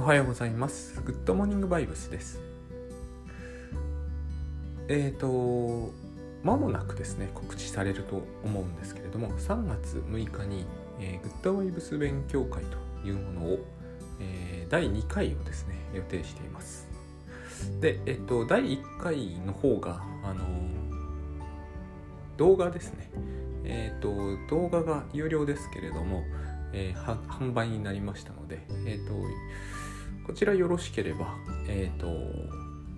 おはようございます。グッドモーニングバイブスです。えっ、ー、と、まもなくですね、告知されると思うんですけれども、3月6日に、えー、グッドバイブス勉強会というものを、えー、第2回をですね、予定しています。で、えっ、と、第1回の方が、あの動画ですね。えっ、と、動画が有料ですけれども、えー、販売になりましたので、えーと、こちらよろしければ、えーと、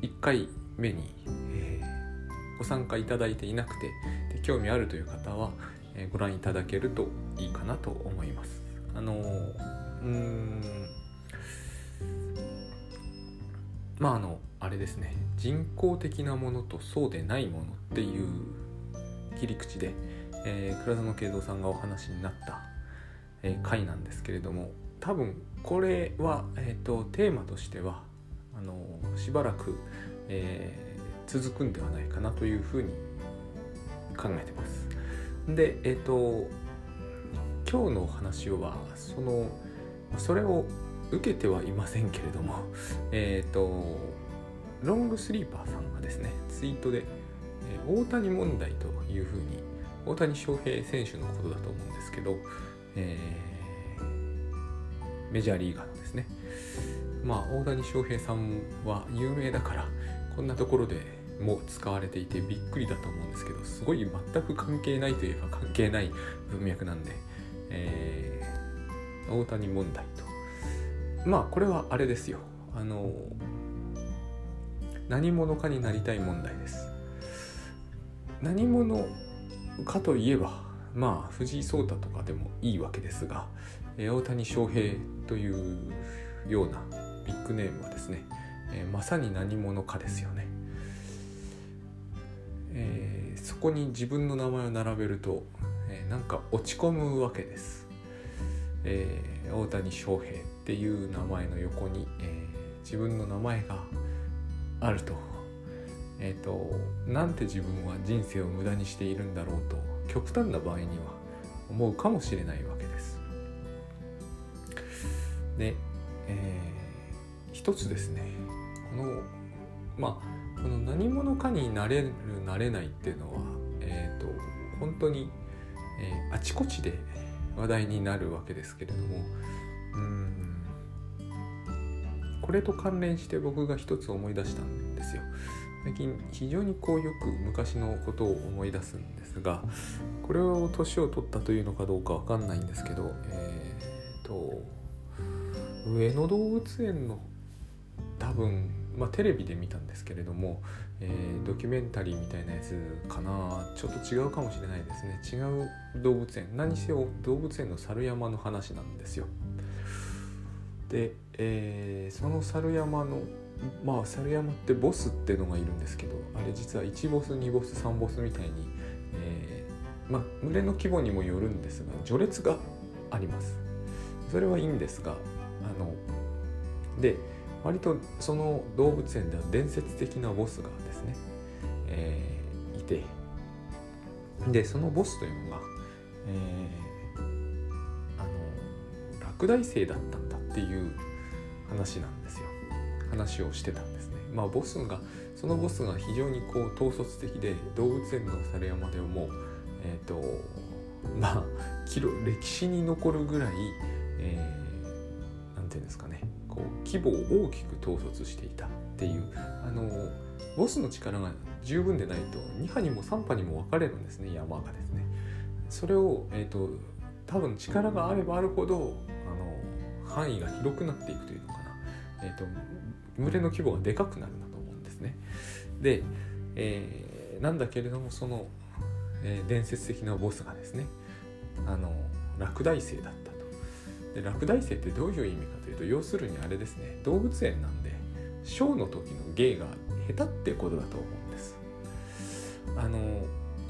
1回目に、えー、ご参加いただいていなくてで興味あるという方は、えー、ご覧いただけるといいかなと思います。あのうん。まああのあれですね。人工的なものとそうでないものっていう切り口で、えー、倉園慶三さんがお話になったえー、回なんですけれども多分これは、えーと、テーマとしてはあのしばらく、えー、続くんではないかなというふうに考えてます。でえっ、ー、と今日のお話はそのそれを受けてはいませんけれども えっ、ー、とロングスリーパーさんがですねツイートで、えー、大谷問題というふうに大谷翔平選手のことだと思うんですけどえー、メジャーリーガーのですね。まあ大谷翔平さんは有名だからこんなところでもう使われていてびっくりだと思うんですけどすごい全く関係ないといえば関係ない文脈なんで、えー、大谷問題と。まあこれはあれですよ。あの何者かになりたい問題です。何者かといえばまあ藤井聡太とかでもいいわけですが、大谷翔平というようなビッグネームはですね、えー、まさに何者かですよね、えー、そこに自分の名前を並べると、えー、なんか落ち込むわけです、えー、大谷翔平っていう名前の横に、え、自分の名前があると。えっ、ー、となんて自分は人生を無駄にしているんだろうと極端な場合には思うかもしれないわけで。えー、一つですねこのまあこの何者かになれるなれないっていうのは、えーと、本当に、えー、あちこちで話題になるわけですけれどもうんこれと関連して僕が一つ思い出したんですよ。最近非常にこうよく昔のことを思い出すんですがこれを年を取ったというのかどうかわかんないんですけどえー、と上野動物園の多分まあテレビで見たんですけれども、えー、ドキュメンタリーみたいなやつかな。ちょっと違うかもしれないですね。違う動物園。何せよ動物園の猿山の話なんですよ。で、えー、その猿山のまあ猿山ってボスってのがいるんですけどあれ実は1ボス2ボス3ボスみたいに、えー、まあ群れの規模にもよるんですが序列があります。それはいいんですがあので割とその動物園では伝説的なボスがですね、えー、いてでそのボスというのが、えー、あの落第生だったんだっていう話なんですよ話をしてたんですね。まあボスがそのボスが非常にこう統率的で動物園の猿山でもえっ、ー、とまあ歴史に残るぐらい、えー、ていうんですかねこう規模を大きく統率していたっていうあのボスの力が十分でないと2波にも3波にも分かれるんですね山がですね。それを、えーと、多分力があればあるほどあの範囲が広くなっていくというのかな、えーと群れの規模がでかくなるんだと思うんですね。で、えー、なんだけれどもその、えー、伝説的なボスがですねあの落第生だった。で落第生ってどういう意味かというと要するにあれですね動物園なんでショーの時の芸が下手ってことだと思うんです。あの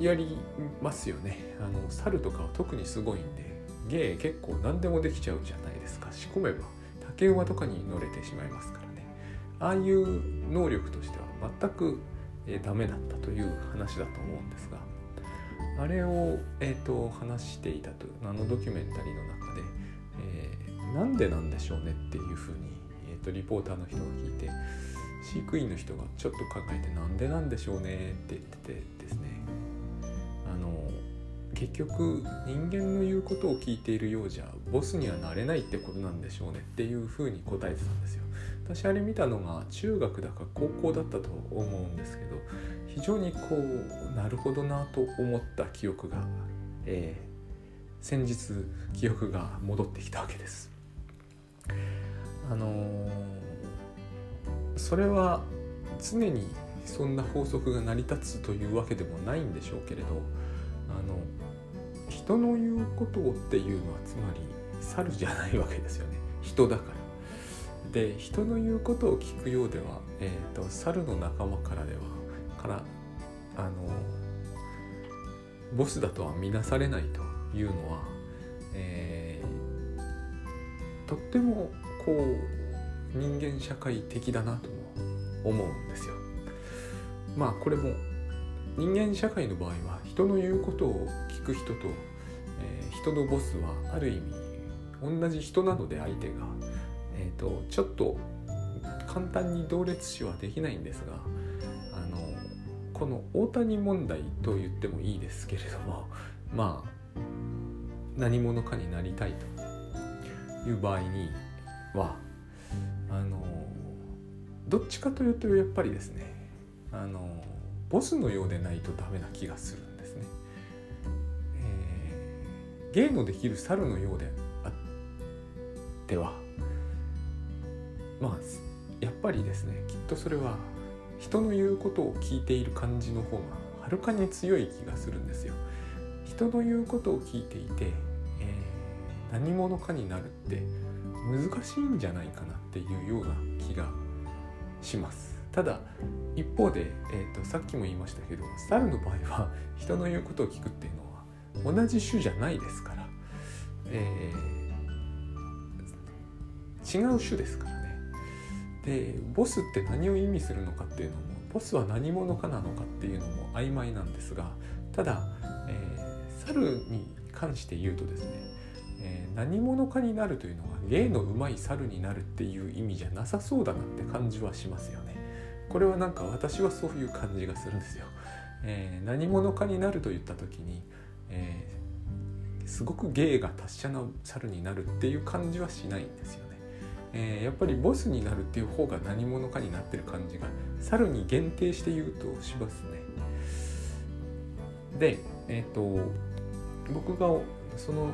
やりますよねあの猿とかは特にすごいんで芸結構何でもできちゃうじゃないですか仕込めば竹馬とかに乗れてしまいますからね。ああいう能力としては全く、えー、ダメだったという話だと思うんですがあれを、えーと、話していたというあのドキュメンタリーの中で、えー、なんでなんでしょうねっていうふうに、えーとリポーターの人が聞いて飼育員の人がちょっと考えてなんでなんでしょうねって言っててですね。あの結局人間の言うことを聞いているようじゃボスにはなれないってことなんでしょうねっていうふうに答えてたんですよ。私あれ見たのが中学だか高校だったと思うんですけど非常にこうなるほどなと思った記憶が、えー、先日記憶が戻ってきたわけです。あのー、それは常にそんな法則が成り立つというわけでもないんでしょうけれどあの人の言うことをっていうのはつまり猿じゃないわけですよね人だから。で人の言うことを聞くようでは、えーと、猿の仲間からではからあのボスだとは見なされないというのは、えー、とってもこう人間社会的だなと思うんですよ。まあこれも人間社会の場合は人の言うことを聞く人と、えー、人のボスはある意味同じ人なので相手が、えーと、ちょっと簡単に同列視はできないんですがあのこの大谷問題と言ってもいいですけれどもまあ何者かになりたいという場合にはあのどっちかというとやっぱりですねあのボスのようでないとダメな気がするんですね。えー、芸のできる猿のようであってはまあやっぱりですねきっとそれは人の言うことを聞いている感じの方がはるかに強い気がするんですよ。人の言うことを聞いていて、何者かになるって難しいんじゃないかなっていうような気がします。ただ一方で、えーと、さっきも言いましたけど猿の場合は人の言うことを聞くっていうのは同じ種じゃないですから、えー、違う種ですからね。でボスって何を意味するのかっていうのもボスは何者かなのかっていうのも曖昧なんですがただ、えー、猿に関して言うとですね、えー、何者かになるというのは芸のうまい猿になるっていう意味じゃなさそうだなって感じはしますよね。これはなんか私はそういう感じがするんですよ。えー、何者かになると言った時に、えー、すごく芸が達者な猿になるっていう感じはしないんですよね。えー、やっぱりボスになるっていう方が何者かになってる感じが猿に限定して言うとしますね。で、えっ、と僕がその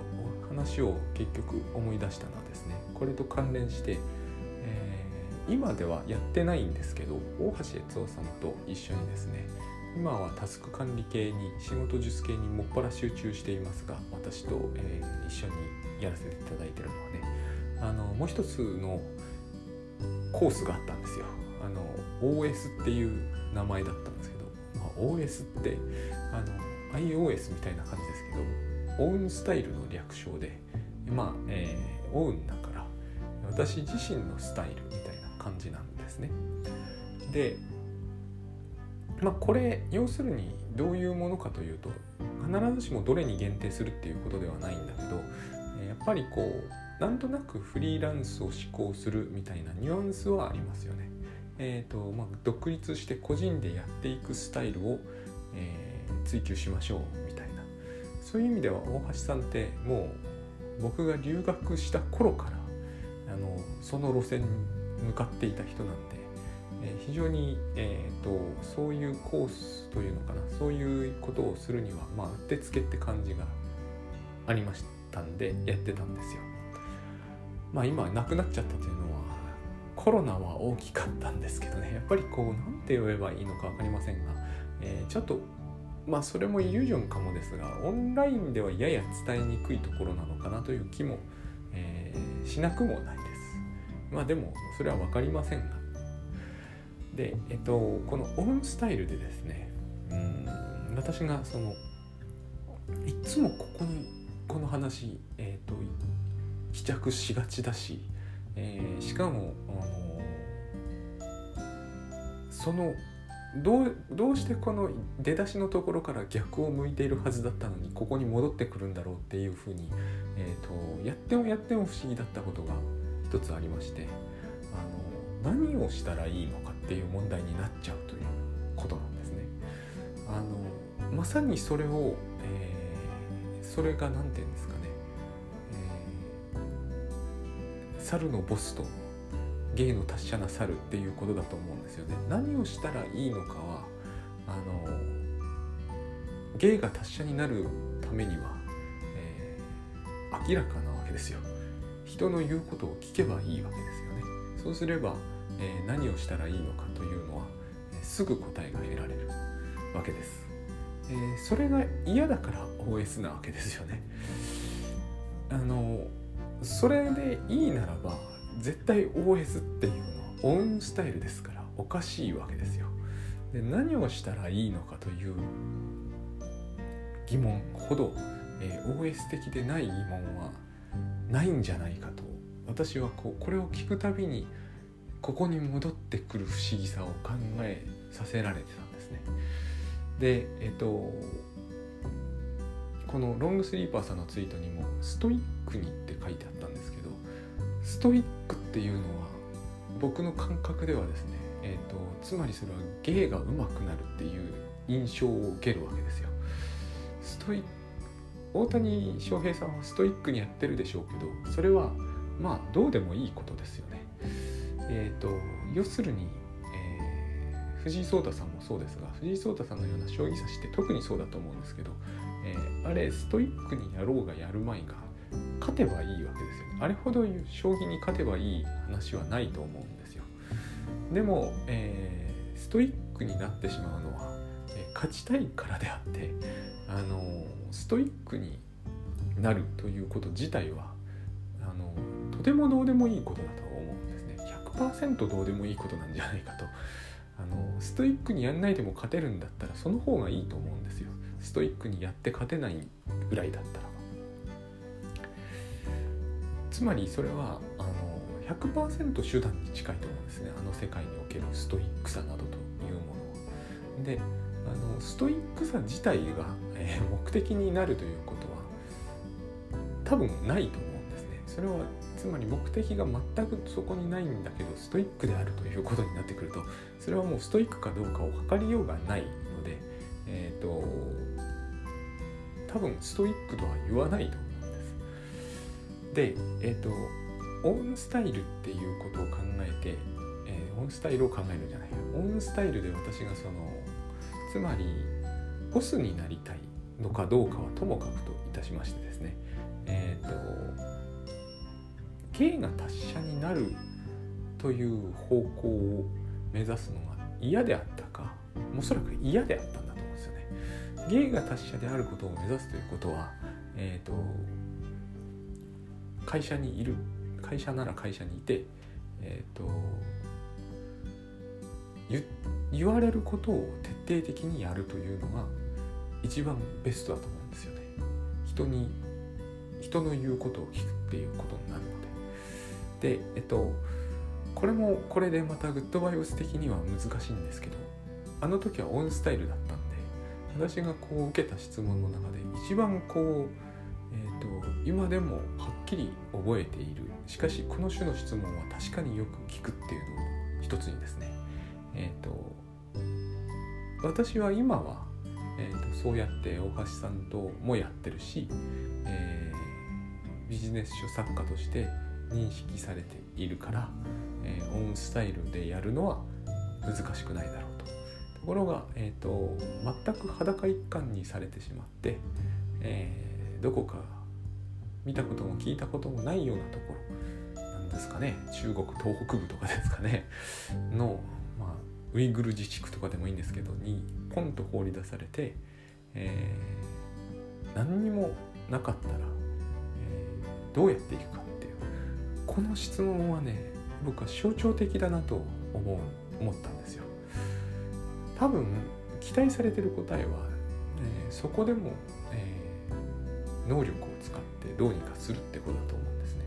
話を結局思い出したのはですねこれと関連してえ今ではやってないんですけど大橋悦夫さんと一緒にですね今はタスク管理系に仕事術系にもっぱら集中していますが私と、えー、一緒にやらせていただいてるのはねあのもう一つのコースがあったんですよ。あの OS っていう名前だったんですけど、まあ、OS ってあの iOS みたいな感じですけどオウンスタイルの略称でまあ、えー、オウンだから私自身のスタイルみたいな感じなんですね。でまあこれ要するにどういうものかというと必ずしもどれに限定するっていうことではないんだけどやっぱりこうなんとなくフリーランスを志向するみたいなニュアンスはありますよね。えーとまあ、独立して個人でやっていくスタイルを、えー、追求しましょうそういう意味では大橋さんってもう僕が留学した頃からあのその路線向かっていた人なんで、えー、非常に、えーと、そういうコースというのかなそういうことをするにはまあうってつけって感じがありましたんでやってたんですよ。まあ今なくなっちゃったというのはコロナは大きかったんですけどねやっぱりこう何て言えばいいのか分かりませんが、えー、ちょっとまあそれもイリュージョンかもですがオンラインではやや伝えにくいところなのかなという気も、えー、しなくもないです。まあでもそれは分かりませんがでえっとこのオンスタイルでですねうん私がそのいつもここにこの話、えっと帰着しがちだし、えー、しかも、あのそのどうどうしてこの出だしのところから逆を向いているはずだったのにここに戻ってくるんだろうっていうふうに、えーと、やってもやっても不思議だったことが一つありましてあの何をしたらいいのかっていう問題になっちゃうということなんですね。あのまさにそれを、えー、それが何て言うんですかね、えー、猿のボスと芸の達者な猿っていうことだと思うんですよね。何をしたらいいのかはあの芸が達者になるためには、えー、明らかなわけですよ。人の言うことを聞けばいいわけですよね。そうすれば、えー、何をしたらいいのかというのは、えー、すぐ答えが得られるわけです。えー、それが嫌だから OS なわけですよね。あのそれでいいならば絶対 OS っていうのはオンスタイルですからおかしいわけですよ。で何をしたらいいのかという疑問ほど、えー、OS 的でない疑問はないんじゃないかと私はこうこれを聞くたびにここに戻ってくる不思議さを考えさせられてたんですね。でえっ、とこのロングスリーパーさんのツイートにも「ストイックに」って書いてあったんですストイックっていうのは僕の感覚ではですね、えーと、つまりそれは芸が上手くなるっていう印象を受けるわけですよ。ストイ大谷翔平さんはストイックにやってるでしょうけどそれはまあどうでもいいことですよね。えーと、要するに、えー、藤井聡太さんもそうですが藤井聡太さんのような将棋指しって特にそうだと思うんですけど、えー、あれストイックにやろうがやるまいが勝てばいいわけですよね。あれほど将棋に勝てばいい話はないと思うんですよ。でも、えー、ストイックになってしまうのは、えー、勝ちたいからであってあのストイックになるということ自体はあのとてもどうでもいいことだと思うんですね100%どうでもいいことなんじゃないかとあのストイックにやんないでも勝てるんだったらその方がいいと思うんですよストイックにやって勝てないぐらいだったらつまりそれはあの100%手段に近いと思うんですねあの世界におけるストイックさなどというものは。であのストイックさ自体が、えー、目的になるということは多分ないと思うんですね。それはつまり目的が全くそこにないんだけどストイックであるということになってくるとそれはもうストイックかどうかを測りようがないので、えっ、ー、と多分ストイックとは言わないと思で。えっ、ー、とオンスタイルっていうことを考えて、えー、オンスタイルを考えるんじゃないオンスタイルで私がそのつまりボスになりたいのかどうかはともかくといたしましてですねえっ、ー、と芸が達者になるという方向を目指すのが嫌であったかおそらく嫌であったんだと思うんですよね。芸が達者であることを目指すということは、えーと、会社にいる会社なら会社にいて、えーと言われることを徹底的にやるというのが一番ベストだと思うんですよね。人に人の言うことを聞くっていうことになるので。で、えっと、これもこれでまたグッドバイオス的には難しいんですけど、あの時はオンスタイルだったんで、私がこう受けた質問の中で一番こう、えーと、今でもはっきり覚えているしかしこの種の質問は確かによく聞くっていうのを一つにですねえ、ー、と私は今は、えーと、そうやって大橋さんともやってるし、えー、ビジネス書作家として認識されているから、えー、オンスタイルでやるのは難しくないだろうと。ところが、えーと、全く裸一貫にされてしまって、えー、どこか見たことも聞いたこともないようなところなんですかね。中国東北部とかですかね。のまウイグル自治区とかでもいいんですけどにポンと放り出されて、えー、何にもなかったら、えー、どうやっていくかっていう。この質問はね僕は象徴的だなと思う思ったんですよ。多分期待されてる答えは、えー、そこでも、能力を使ってどうにかするってことだと思うんですね。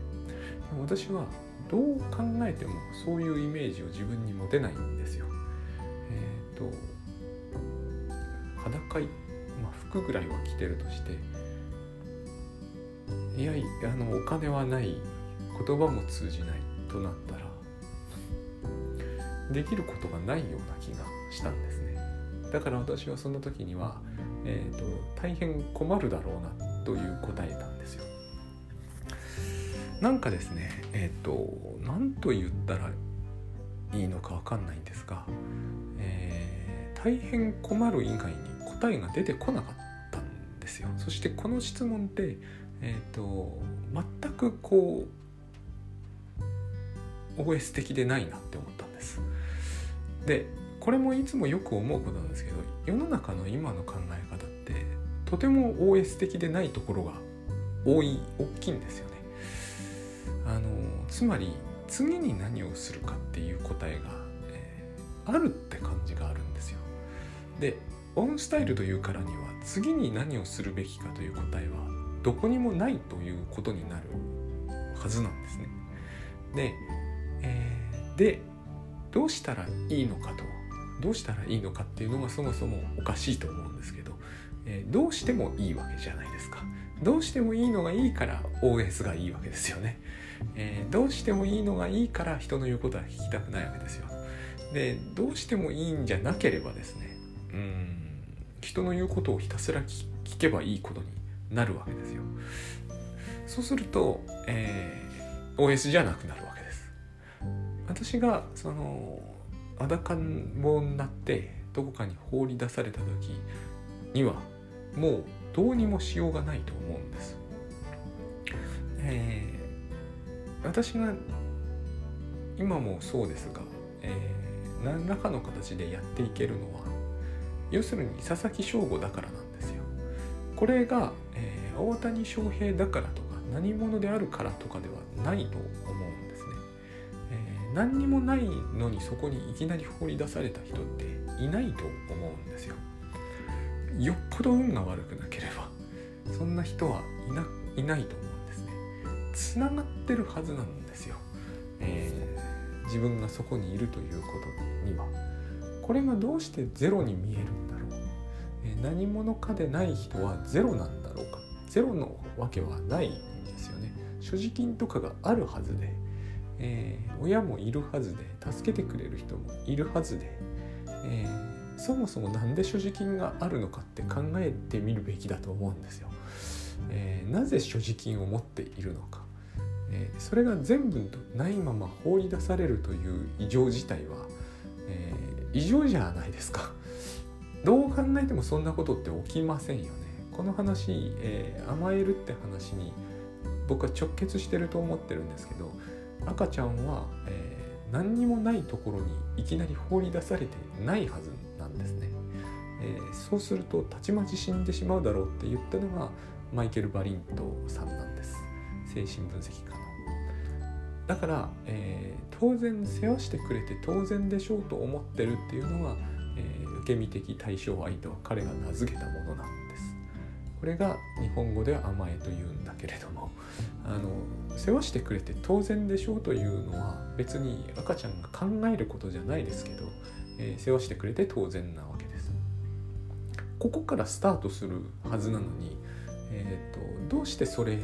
私はどう考えてもそういうイメージを自分に持てないんですよ。えっと裸い、まあ、服ぐらいは着てるとしていやあのお金はない言葉も通じないとなったらできることがないような気がしたんですねだから私はその時には、えーと、大変困るだろうなという答えたんですよ。なんかですねえっ、ー、と何と言ったらいいのか分かんないんですが、えー、大変困る以外に答えが出てこなかったんですよ。そしてこの質問ってえっ、ー、と全くこう OS 的でないなって思ったんです。でこれもいつもよく思うことなんですけど世の中の今の考え方とても OS 的でないところが多い大きいんですよね。あのつまり次に何をするかっていう答えが、えー、あるって感じがあるんですよ。でオンスタイルというからには次に何をするべきかという答えはどこにもないということになるはずなんですね。で,、えー、でどうしたらいいのかとどうしたらいいのかっていうのがそもそもおかしいと思うんですけど、えー、どうしてもいいわけじゃないですか。どうしてもいいのがいいから OS がいいわけですよね、えー、どうしてもいいのがいいから人の言うことは聞きたくないわけですよ。でどうしてもいいんじゃなければですねうん人の言うことをひたすら聞けばいいことになるわけですよ。そうすると、えー、OS じゃなくなるわけです。私がその裸んぼになってどこかに放り出された時にはもうどうにもしようがないと思うんです。えー、私が今もそうですが、えー、何らかの形でやっていけるのは要するに佐々木翔吾だからなんですよ。これが、えー、大谷翔平だからとか何者であるからとかではないと思うんですね。えー、何にもないのにそこにいきなり放り出された人っていないと思うんですよ。よっぽど運が悪くなければそんな人はいないないと思うんですね。つながってるはずなんですよ、えー、自分がそこにいるということには。これがどうしてゼロに見えるんだろう、えー、何者かでない人はゼロなんだろうか。ゼロのわけはないんですよね。所持金とかがあるはずで、えー、親もいるはずで助けてくれる人もいるはずで、えーそもそも何で所持金があるのかって考えてみるべきだと思うんですよ。えー、なぜ所持金を持っているのか、えー、それが全部ないまま放り出されるという異常事態は、えー、異常じゃないですか。どう考えてもそんなことって起きませんよね。この話、え甘えるって話に僕は直結してると思ってるんですけど赤ちゃんは、え何にもないところにいきなり放り出されてないはずなんです。えー、そうするとたちまち死んでしまうだろうって言ったのがマイケル・バリントさんなんです精神分析家の。だから、えー、当然世話してくれて当然でしょうと思ってるっていうのが、えー、受け身的対象愛とは彼が名付けたものなんです。これが日本語では甘えというんだけれどもあの世話してくれて当然でしょうというのは別に赤ちゃんが考えることじゃないですけどえー、世話してくれて当然なわ。ここからスタートするはずなのに、えーと、どうしてそれ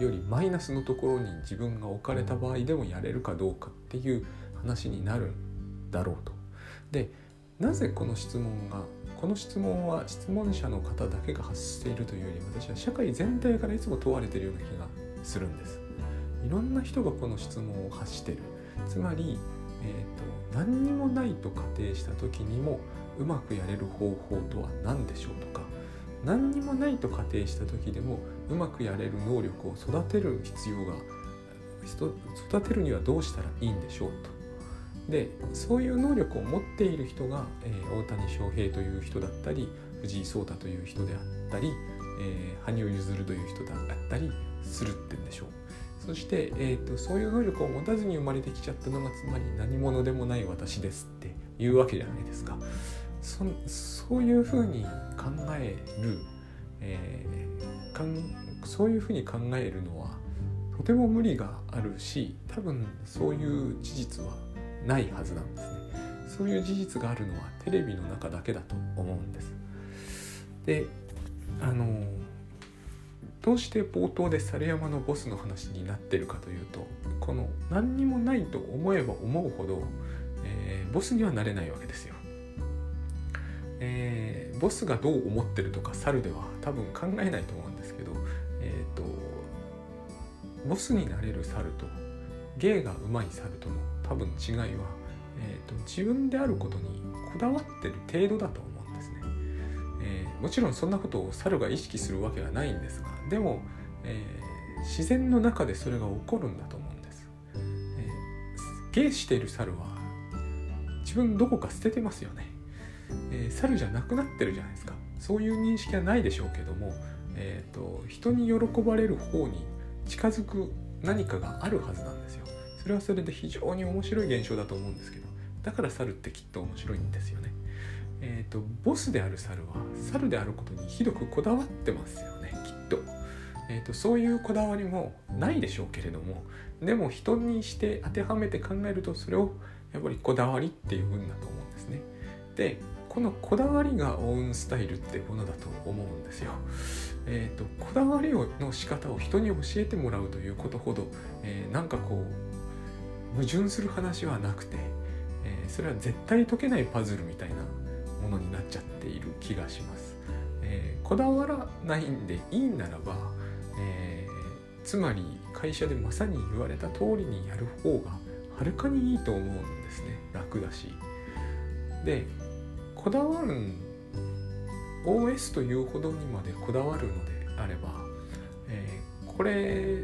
よりマイナスのところに自分が置かれた場合でもやれるかどうかっていう話になるんだろうと。でなぜこの質問がこの質問は質問者の方だけが発しているというより私は社会全体からいつも問われているような気がするんです。いろんな人がこの質問を発してる。つまりえーと、何にもないと仮定した時にもうまくやれる方法とは何でしょうとか何にもないと仮定した時でもうまくやれる能力を育てる必要が育てるにはどうしたらいいんでしょうと。でそういう能力を持っている人が、えー、大谷翔平という人だったり藤井聡太という人であったり、えー、羽生結弦という人だったりするってんでしょう。そして、えーと、そういう能力を持たずに生まれてきちゃったのがつまり何者でもない私ですっていうわけじゃないですか。そそういうふうに考える、えー、かんそういうふうに考えるのはとても無理があるし多分そういう事実はないはずなんですね。そういう事実があるのはテレビの中だけだと思うんです。であのどうして冒頭で猿山のボスの話になってるかというとこの何にもないと思えば思うほど、えー、ボスにはなれないわけですよ。えー、ボスがどう思ってるとか猿では多分考えないと思うんですけど、えーと、ボスになれる猿と芸がうまい猿との多分違いは、えーと、自分であることにこだわってる程度だと思うんですね、えー、もちろんそんなことを猿が意識するわけはないんですがでも、えー、自然の中でそれが起こるんだと思うんです、えー、芸している猿は自分どこか捨ててますよね。えー、猿じゃなくなってるじゃないですか。そういう認識はないでしょうけども、えーと、人に喜ばれる方に近づく何かがあるはずなんですよ。それはそれで非常に面白い現象だと思うんですけどだから猿ってきっと面白いんですよね。えーと、ボスである猿は猿であることにひどくこだわってますよねきっと,、えーとそういうこだわりもないでしょうけれどもでも人にして当てはめて考えるとそれをやっぱりこだわりっていう分だと思うんですね。でこのこだわりがオウンスタイルってものだと思うんですよ。えーと、こだわりの仕方を人に教えてもらうということほど、えー、なんかこう矛盾する話はなくて、えー、それは絶対解けないパズルみたいなものになっちゃっている気がします。えー、こだわらないんでいいんならば、えー、つまり会社でまさに言われた通りにやる方がはるかにいいと思うんですね楽だし。でこだわる OS というほどにまでこだわるのであれば、えー、これ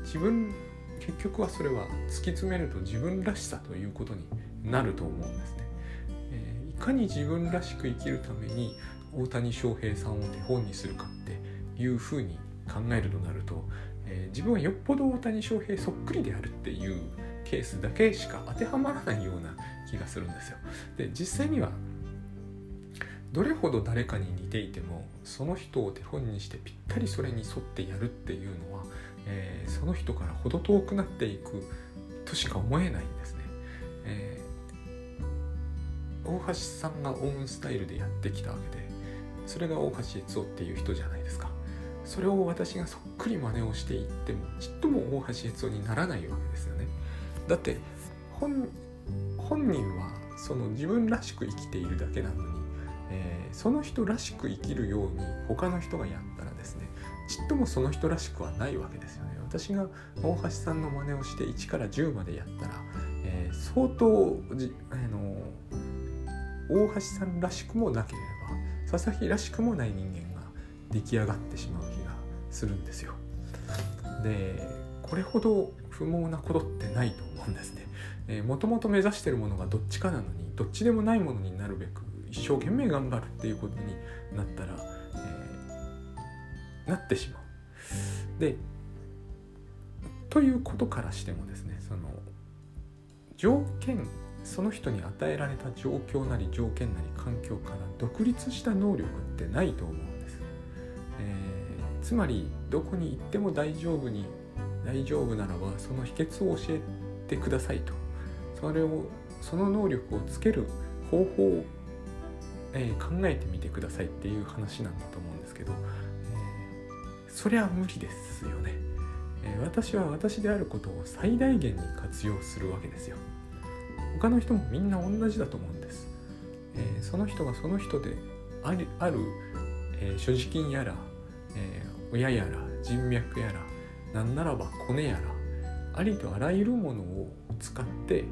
自分結局はそれは突き詰めると自分らしさということになると思うんですね。えー、いかに自分らしく生きるために大谷翔平さんを手本にするかっていうふうに考えるとなると、えー、自分はよっぽど大谷翔平そっくりであるっていうケースだけしか当てはまらないような気がするんですよ。で実際にはどれほど誰かに似ていてもその人を手本にしてぴったりそれに沿ってやるっていうのは、えー、その人から程遠くなっていくとしか思えないんですね。えー、大橋さんがオウンスタイルでやってきたわけでそれが大橋悦夫っていう人じゃないですか。それを私がそっくり真似をしていってもちっとも大橋悦夫にならないわけですよね。だって本人はその自分らしく生きているだけなのに、その人らしく生きるように他の人がやったらですねちっともその人らしくはないわけですよね。私が大橋さんの真似をして1から10までやったら、えー、相当じ、あの大橋さんらしくもなければ佐々木らしくもない人間が出来上がってしまう気がするんですよ。でこれほど不毛なことってないと思うんですね。もともと目指してるものがどっちかなのにどっちでもないものになるべく一生懸命頑張るっていうことになったら、えー、なってしまう。でということからしてもですねその条件その人に与えられた状況なり条件なり環境から独立した能力ってないと思うんです。えー、つまりどこに行っても大丈夫に大丈夫ならばその秘訣を教えてくださいとそれをその能力をつける方法をえー、考えてみてくださいっていう話なんだと思うんですけど、えー、そりゃ無理ですよね、えー、私は私であることを最大限に活用するわけですよ。他の人もみんな同じだと思うんです、えその人がその人であるある、え所持金やら、え親やら人脈やらなんならばコネやらありとあらゆるものを使って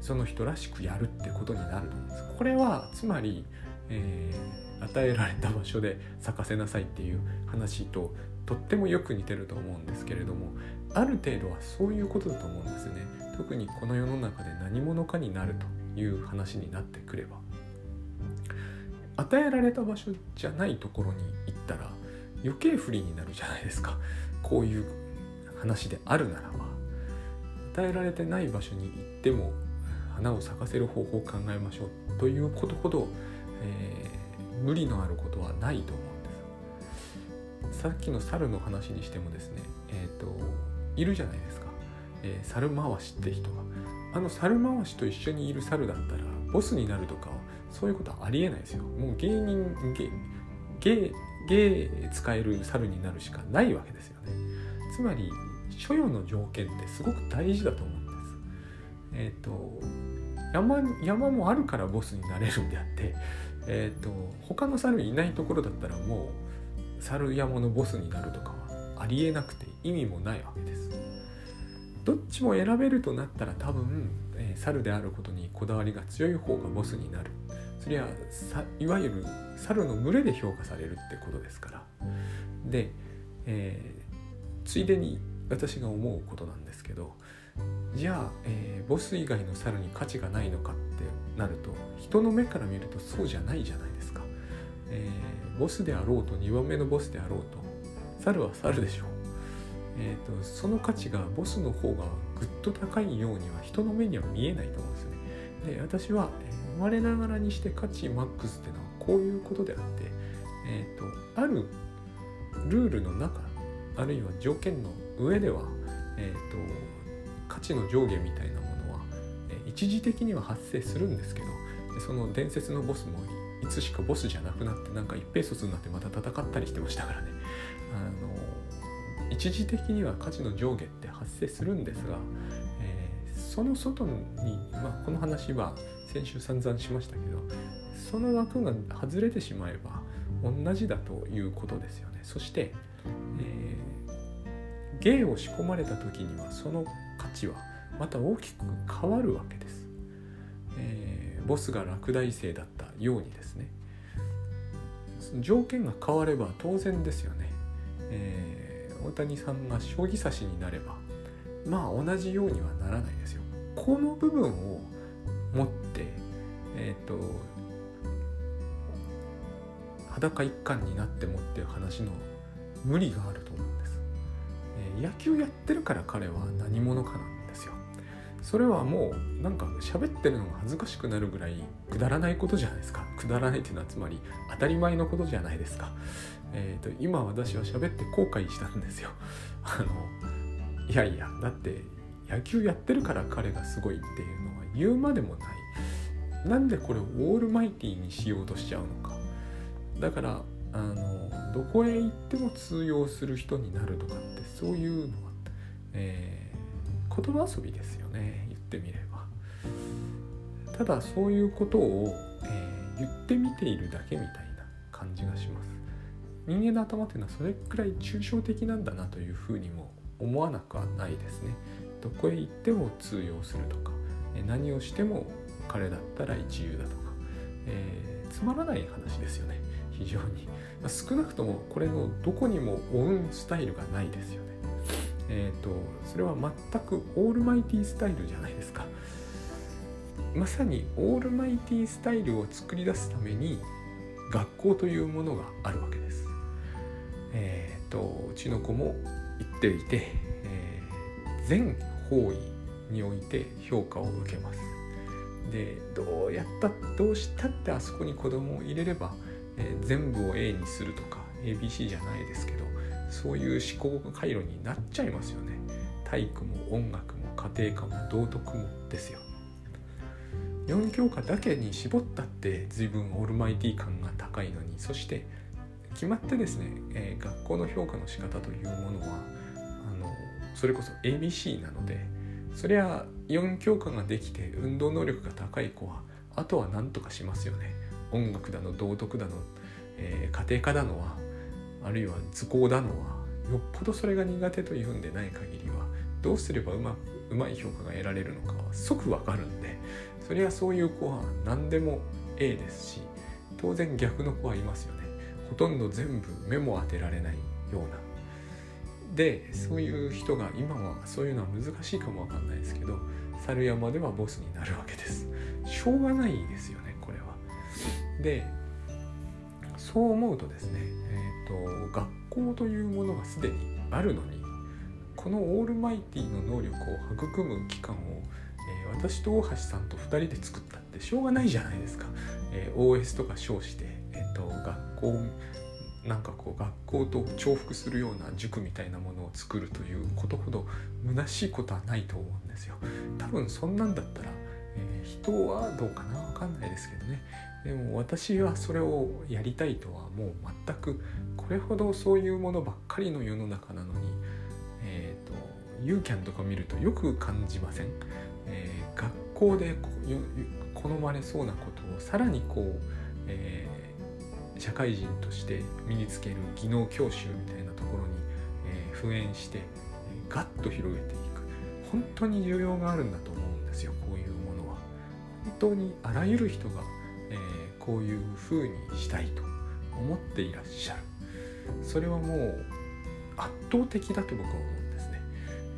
その人らしくやるってことになると思うんです。これはつまり、えー、与えられた場所で咲かせなさいっていう話ととってもよく似てると思うんですけれどもある程度はそういうことだと思うんですね。特にこの世の中で何者かになるという話になってくれば。与えられた場所じゃないところに行ったら余計不利になるじゃないですか。こういう話であるならば。与えられてない場所に行っても花を咲かせる方法を考えましょうということほど、えー、無理のあることはないと思うんです。さっきの猿の話にしてもですねえっ、ー、といるじゃないですか、えー、猿回しって人があの猿回しと一緒にいる猿だったらボスになるとかそういうことはありえないですよ。もう芸人芸芸芸使える猿になるしかないわけですよね。つまり所与の条件ってすごく大事だと思うえっ、ー、と山山もあるからボスになれるんであってえっ、ー、と他の猿いないところだったらもう猿山のボスになるとかはありえなくて意味もないわけです。どっちも選べるとなったら多分、えー、猿であることにこだわりが強い方がボスになる。それはいわゆる猿の群れで評価されるってことですから。で、えー、ついでに私が思うことなんですけどじゃあ、えー、ボス以外の猿に価値がないのかってなると人の目から見るとそうじゃないじゃないですか、えー、ボスであろうと2番目のボスであろうと猿は猿でしょう、えーと、その価値がボスの方がぐっと高いようには人の目には見えないと思うんですよね。で私は、え、生まれながらにして価値マックスっていうのはこういうことであって、えーと、あるルールの中あるいは条件の上では、えーと、価値の上下みたいなものは、え、一時的には発生するんですけどその伝説のボスもいつしかボスじゃなくなってなんか一平卒になってまた戦ったりしてましたからね。あの一時的には価値の上下って発生するんですが、えー、その外に、まあ、この話は先週散々しましたけどその枠が外れてしまえば同じだということですよね。そして、えー、芸を仕込まれた時にはその価値はまた大きく変わるわけです、えー、ボスが落第生だったようにですね。条件が変われば当然ですよね、えー、大谷さんが将棋指しになればまあ同じようにはならないですよ。この部分を持ってえっ、ー、と裸一貫になってもっていう話の無理があると思うんです、野球やってるから彼は何者かなんですよ。それはもうなんか喋ってるのが恥ずかしくなるぐらいくだらないことじゃないですか。くだらないっていうのはつまり当たり前のことじゃないですか。えっ、ー、と今私は喋って後悔したんですよ。あのいやいやだって野球やってるから彼がすごいっていうのは言うまでもない。なんでこれをオールマイティーにしようとしちゃうのか。だからあのどこへ行っても通用する人になるとかってそういうのは、えー、言葉遊びですよね言ってみれば。ただそういうことを、えー、言ってみているだけみたいな感じがします。人間の頭っていうのはそれくらい抽象的なんだなというふうにも思わなくはないですね。どこへ行っても通用するとか何をしても彼だったら一流だとか、えー、つまらない話ですよね非常に、ま、少なくともこれのどこにもオウンスタイルがないですよね。え、ー、とそれは全くオールマイティースタイルじゃないですか。まさにオールマイティースタイルを作り出すために学校というものがあるわけです。えっ、ー、とうちの子も言っていて、えー、全方位において評価を受けます。でどうやったどうしたってあそこに子供を入れればえー、全部を A にするとか ABC じゃないですけどそういう思考回路になっちゃいますよね。体育も音楽も家庭科も道徳もですよ。4教科だけに絞ったって随分オールマイティ感が高いのにそして決まってですね、えー、学校の評価の仕方というものはあのそれこそ ABC なのでそりゃ4教科ができて運動能力が高い子はあとは何とかしますよね。音楽だの道徳だの、えー、家庭科だのはあるいは図工だのはよっぽどそれが苦手というんでない限りはどうすればうまうまい評価が得られるのかは即わかるんでそれはそういう子は何でも A ですし当然逆の子はいますよね。ほとんど全部目も当てられないような。でそういう人が今はそういうのは難しいかもわかんないですけど猿山ではボスになるわけです。しょうがないですよねこれは。でそう思うとですね、えーと、学校というものがすでにあるのにこのオールマイティの能力を育む機関を、えー、私と大橋さんと2人で作ったってしょうがないじゃないですか、えー、OS とか称して、えーと、学校なんかこう学校と重複するような塾みたいなものを作るということほど虚しいことはないと思うんですよ。多分そんなんだったら、えー、人はどうかな？分かんないですけどね。でも私はそれをやりたいとはもう全くこれほどそういうものばっかりの世の中なのにえっ、ー、とユーキャンとか見るとよく感じません、えー、学校で好まれそうなことをさらにこう、えー、社会人として身につける技能教習みたいなところに、えー、敷衍して、えー、ガッと広げていく本当に需要があるんだと思うんですよこういうものは。本当にあらゆる人が、こういうふうにしたいと思っていらっしゃるそれはもう圧倒的だと僕は思うんですね。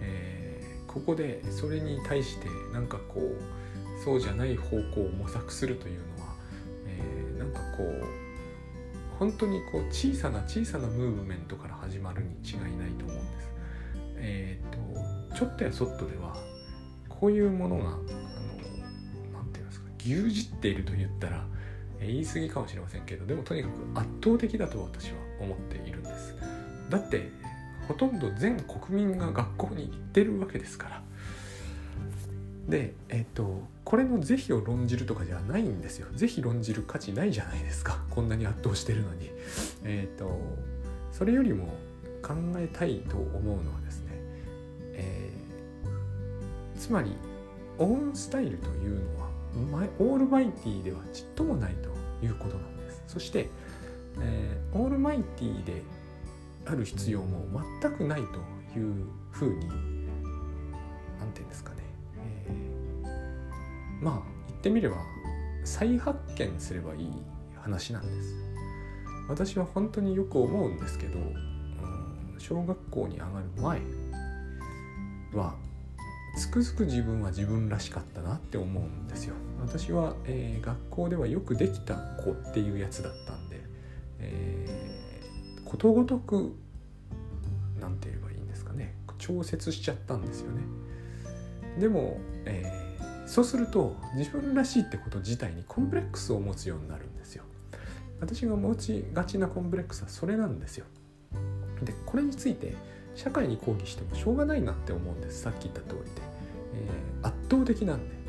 えー、ここでそれに対してなんかこうそうじゃない方向を模索するというのは、えー、なんかこう本当にこう小さな小さなムーブメントから始まるに違いないと思うんです。えーと、ちょっとやそっとではこういうものがあのなんて言いますか牛耳っていると言ったら言い過ぎかもしれませんけどでもとにかく圧倒的だと私は思っているんです。だってほとんど全国民が学校に行ってるわけですから。でえっ、とこれの是非を論じるとかじゃないんですよ。是非論じる価値ないじゃないですかこんなに圧倒してるのに。えっ、とそれよりも考えたいと思うのはですね、えー、つまりオンスタイルというのはオールマイティではちっともないということなんです。そして、えー、オールマイティである必要も全くないというふうに何て言うんですかね、えー、まあ言ってみれば再発見すればいい話なんです。私は本当によく思うんですけど、うん、小学校に上がる前はつくづく自分は自分らしかったなって思うんですよ。私は、えー、学校ではよくできた子っていうやつだったんで、えー、ことごとく何て言えばいいんですかね調節しちゃったんですよね。でも、えー、そうすると自分らしいってこと自体にコンプレックスを持つようになるんですよ。私が持ちがちなコンプレックスはそれなんですよ。でこれについて社会に抗議してもしょうがないなって思うんです。さっき言った通りで、えー、圧倒的なんで。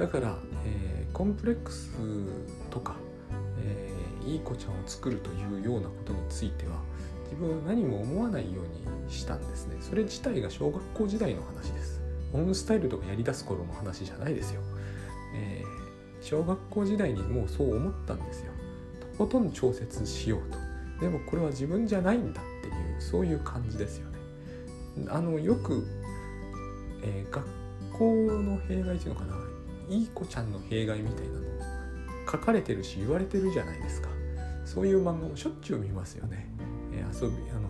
だから、えー、コンプレックスとか、えー、いい子ちゃんを作るというようなことについては自分は何も思わないようにしたんですね。それ自体が小学校時代の話です。オンスタイルとかやりだす頃の話じゃないですよ、えー、小学校時代にもうそう思ったんですよ。とことん調節しようと。でもこれは自分じゃないんだっていうそういう感じですよね。あのよく、えー、学校の弊害っていうのかな。いい子ちゃんの弊害みたいなの書かれてるし言われてるじゃないですか。そういう漫画もしょっちゅう見ますよね、えー、遊びあの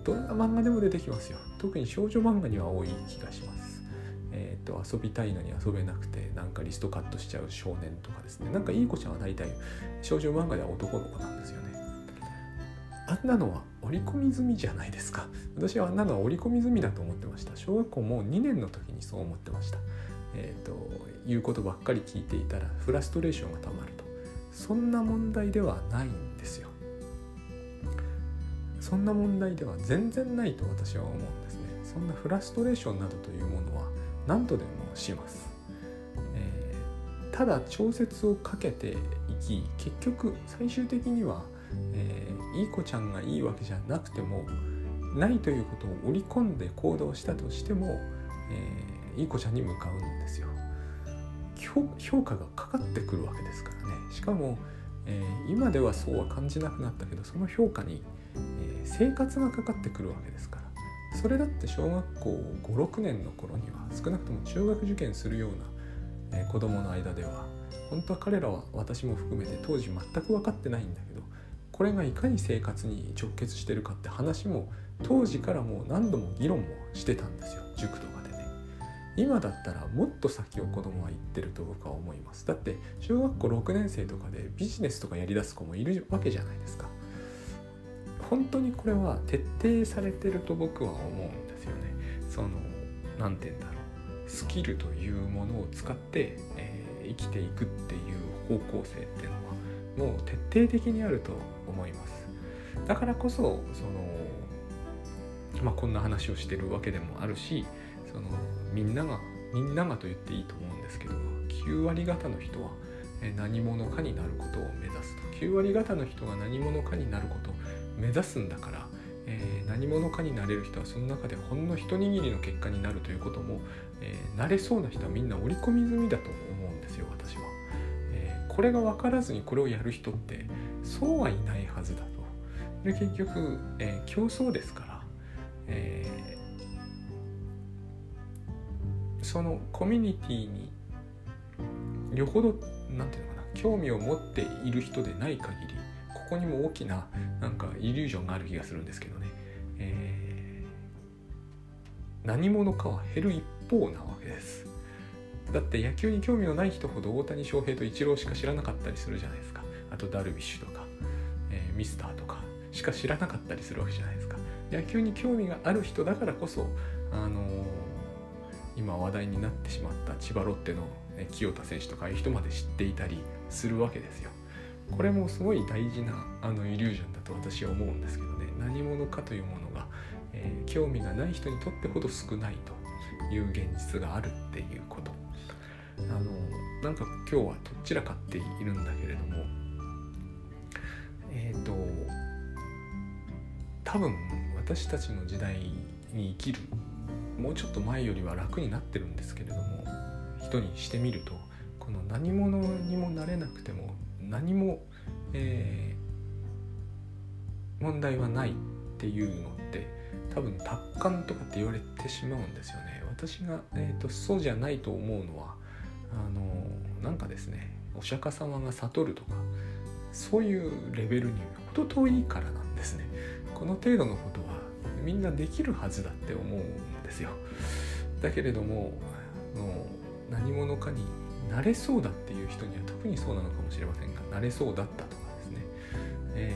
ー、どんな漫画でも出てきますよ。特に少女漫画には多い気がします。えーと、と遊びたいのに遊べなくてなんかリストカットしちゃう少年とかですね。なんかいい子ちゃんは大体少女漫画では男の子なんですよね。あんなのは織り込み済みじゃないですか。私はあんなのは織り込み済みだと思ってました。小学校も2年の時にそう思ってました。えーと、言うことばっかり聞いていたらフラストレーションがたまると。そんな問題ではないんですよ。そんな問題では全然ないと私は思うんですね。そんなフラストレーションなどというものは何度でもします、えー、ただ調節をかけていき結局最終的には、えー、いい子ちゃんがいいわけじゃなくてもないということを織り込んで行動したとしても、えーいい子ちゃんに向かうんですよ。評価がかかってくるわけですからね。しかも、えー、今ではそうは感じなくなったけどその評価に、えー、生活がかかってくるわけですから。それだって小学校56年の頃には少なくとも中学受験するような、えー、子供の間では本当は彼らは私も含めて当時全く分かってないんだけどこれがいかに生活に直結してるかって話も当時からもう何度も議論もしてたんですよ。塾と今だったらもっと先を子供は行ってると僕は思います。だって小学校6年生とかでビジネスとかやりだす子もいるわけじゃないですか。本当にこれは徹底されてると僕は思うんですよね。その何て言うんだろう。スキルというものを使って、えー、生きていくっていう方向性っていうのはもう徹底的にあると思います。だからこそそのまあこんな話をしてるわけでもあるしそのみんながみんながと言っていいと思うんですけど9割方の人は何者かになることを目指すと。9割方の人が何者かになることを目指すんだからえー、何者かになれる人はその中でほんの一握りの結果になるということも、えー、なれそうな人はみんな織り込み済みだと思うんですよ私は、えー、これが分からずにこれをやる人ってそうはいないはずだと。で結局、え競争ですから、えそのコミュニティによほど何て言うのかな興味を持っている人でない限りここにも大きななんかイリュージョンがある気がするんですけどね、えー、何者かは減る一方なわけです。だって野球に興味のない人ほど大谷翔平とイチローしか知らなかったりするじゃないですか。あとダルビッシュとか、えー、ミスターとかしか知らなかったりするわけじゃないですか。野球に興味がある人だからこそあのー、今話題になってしまった千葉ロッテの清田選手とかいう人まで知っていたりするわけですよ。これもすごい大事なあのイリュージョンだと私は思うんですけどね何者かというものが、えー、興味がない人にとってほど少ないという現実があるっていうことあのなんか今日はどちらかっているんだけれどもえっ、ー、と多分私たちの時代に生きるもうちょっと前よりは楽になってるんですけれども人にしてみるとこの何者にもなれなくても何も、えー、問題はないっていうのって多分達観とかって言われてしまうんですよね。私が、えーと、そうじゃないと思うのはあのなんかですねお釈迦様が悟るとかそういうレベルにほど遠いからなんですね。この程度のことはみんなできるはずだって思うんですよ。だけれどもの何者かになれそうだっていう人には特にそうなのかもしれませんがなれそうだったとかですね、え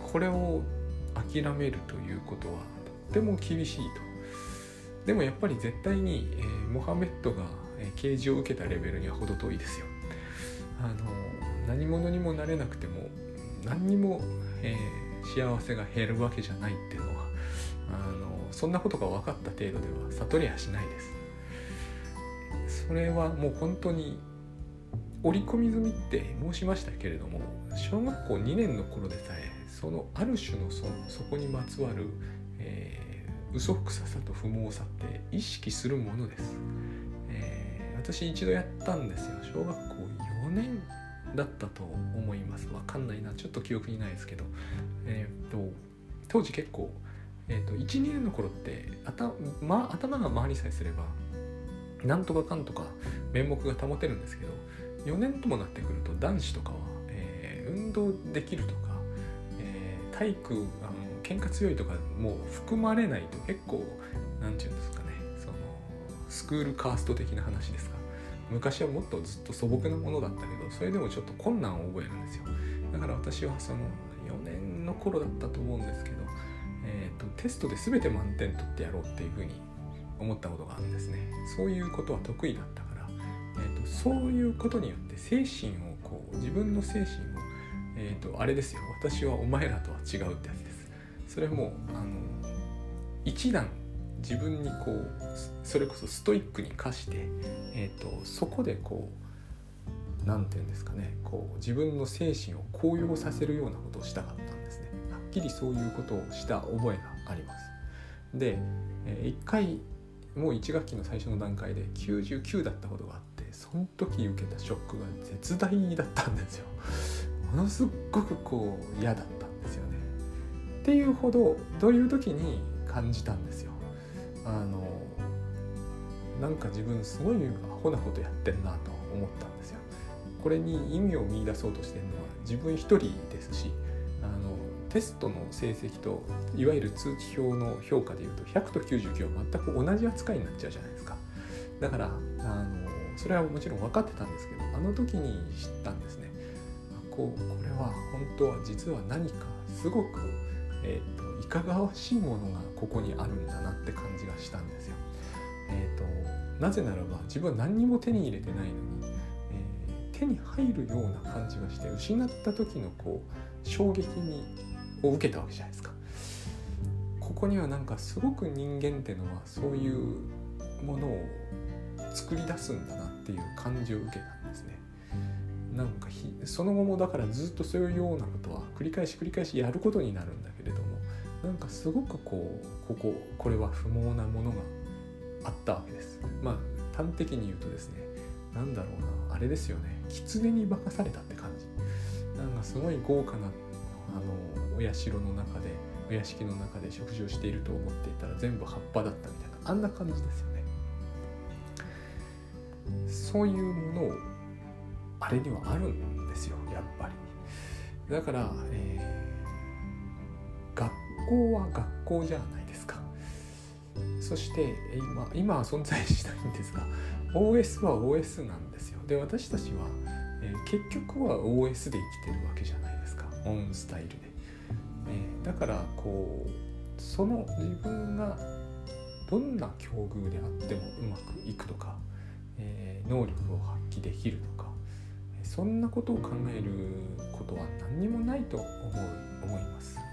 ー、これを諦めるということはとっても厳しいと。でもやっぱり絶対に、えー、モハメットが啓示を受けたレベルには程遠いですよ。あの何者にもなれなくても何にも、えー、幸せが減るわけじゃないっていうのはそんなことが分かった程度では悟りはしないです。それはもう本当に織り込み済みって申しましたけれども小学校2年の頃でさえそのある種のそそこにまつわる、えー、嘘くささと不毛さって意識するものです、えー、私一度やったんですよ。小学校4年だったと思います。わかんないな。ちょっと記憶にないですけど。えっ、と当時結構、えーと、と12年の頃って頭,、ま、頭が回りさえすればなんとかかんとか面目が保てるんですけど4年ともなってくると男子とかは、えー、運動できるとか、えー、体育あの喧嘩強いとかもう含まれないと結構何て言うんですかねそのスクールカースト的な話ですか。昔はもっとずっと素朴なものだったけどそれでもちょっと困難を覚えるんですよ。だから私はその4年の頃だったと思うんですけど、と、テストで全て満点取ってやろうっていうふうに思ったことがあるんですね。そういうことは得意だったから、えーと、そういうことによって精神をこう自分の精神を、えーと、あれですよ。私はお前らとは違うってやつです。それもあの一段自分にこうそれこそストイックに課して、えーと、そこでこう何て言うんですかね。こう自分の精神を高揚させるようなことをしたかったんです。きりそういうことをした覚えがあります。で、えー、一回もう1学期の最初の段階で99だったことがあってその時受けたショックが絶大だったんですよ。ものすっごくこう嫌だったんですよね。っていうほどどういう時に感じたんですよ。あのなんか自分すごいアホなことやってんなと思ったんですよ。これに意味を見出そうとしてるのは自分一人ですしテストの成績といわゆる通知表の評価でいうと100と99は全く同じ扱いになっちゃうじゃないですかだからあのそれはもちろん分かってたんですけどあの時に知ったんですねこうこれは本当は実は何かすごく、えーと、いかがわしいものがここにあるんだなって感じがしたんですよ。えーと、なぜならば自分は何にも手に入れてないのに、えー、手に入るような感じがして失った時のこう衝撃にを受けたわけじゃないですか。ここにはなんかすごく人間ってのはそういうものを作り出すんだなっていう感じを受けたんですね。なんかその後もだからずっとそういうようなことは繰り返し繰り返しやることになるんだけれどもなんかすごくこうこここれは不毛なものがあったわけですまあ端的に言うとですね何だろうなあれですよね狐に化かされたって感じなんかすごい豪華なあのお社の中でお屋敷の中で食事をしていると思っていたら全部葉っぱだったみたいなあんな感じですよね。そういうものをあれにはあるんですよやっぱり。だから、えー、学校は学校じゃないですか。そして今今は存在しないんですが OS は OS なんですよ。で私たちは、えー、結局は OS で生きてるわけじゃないですか。オンスタイルで、え、だからこうその自分がどんな境遇であってもうまくいくとか、えー、能力を発揮できるとかそんなことを考えることは何にもないと思う思います。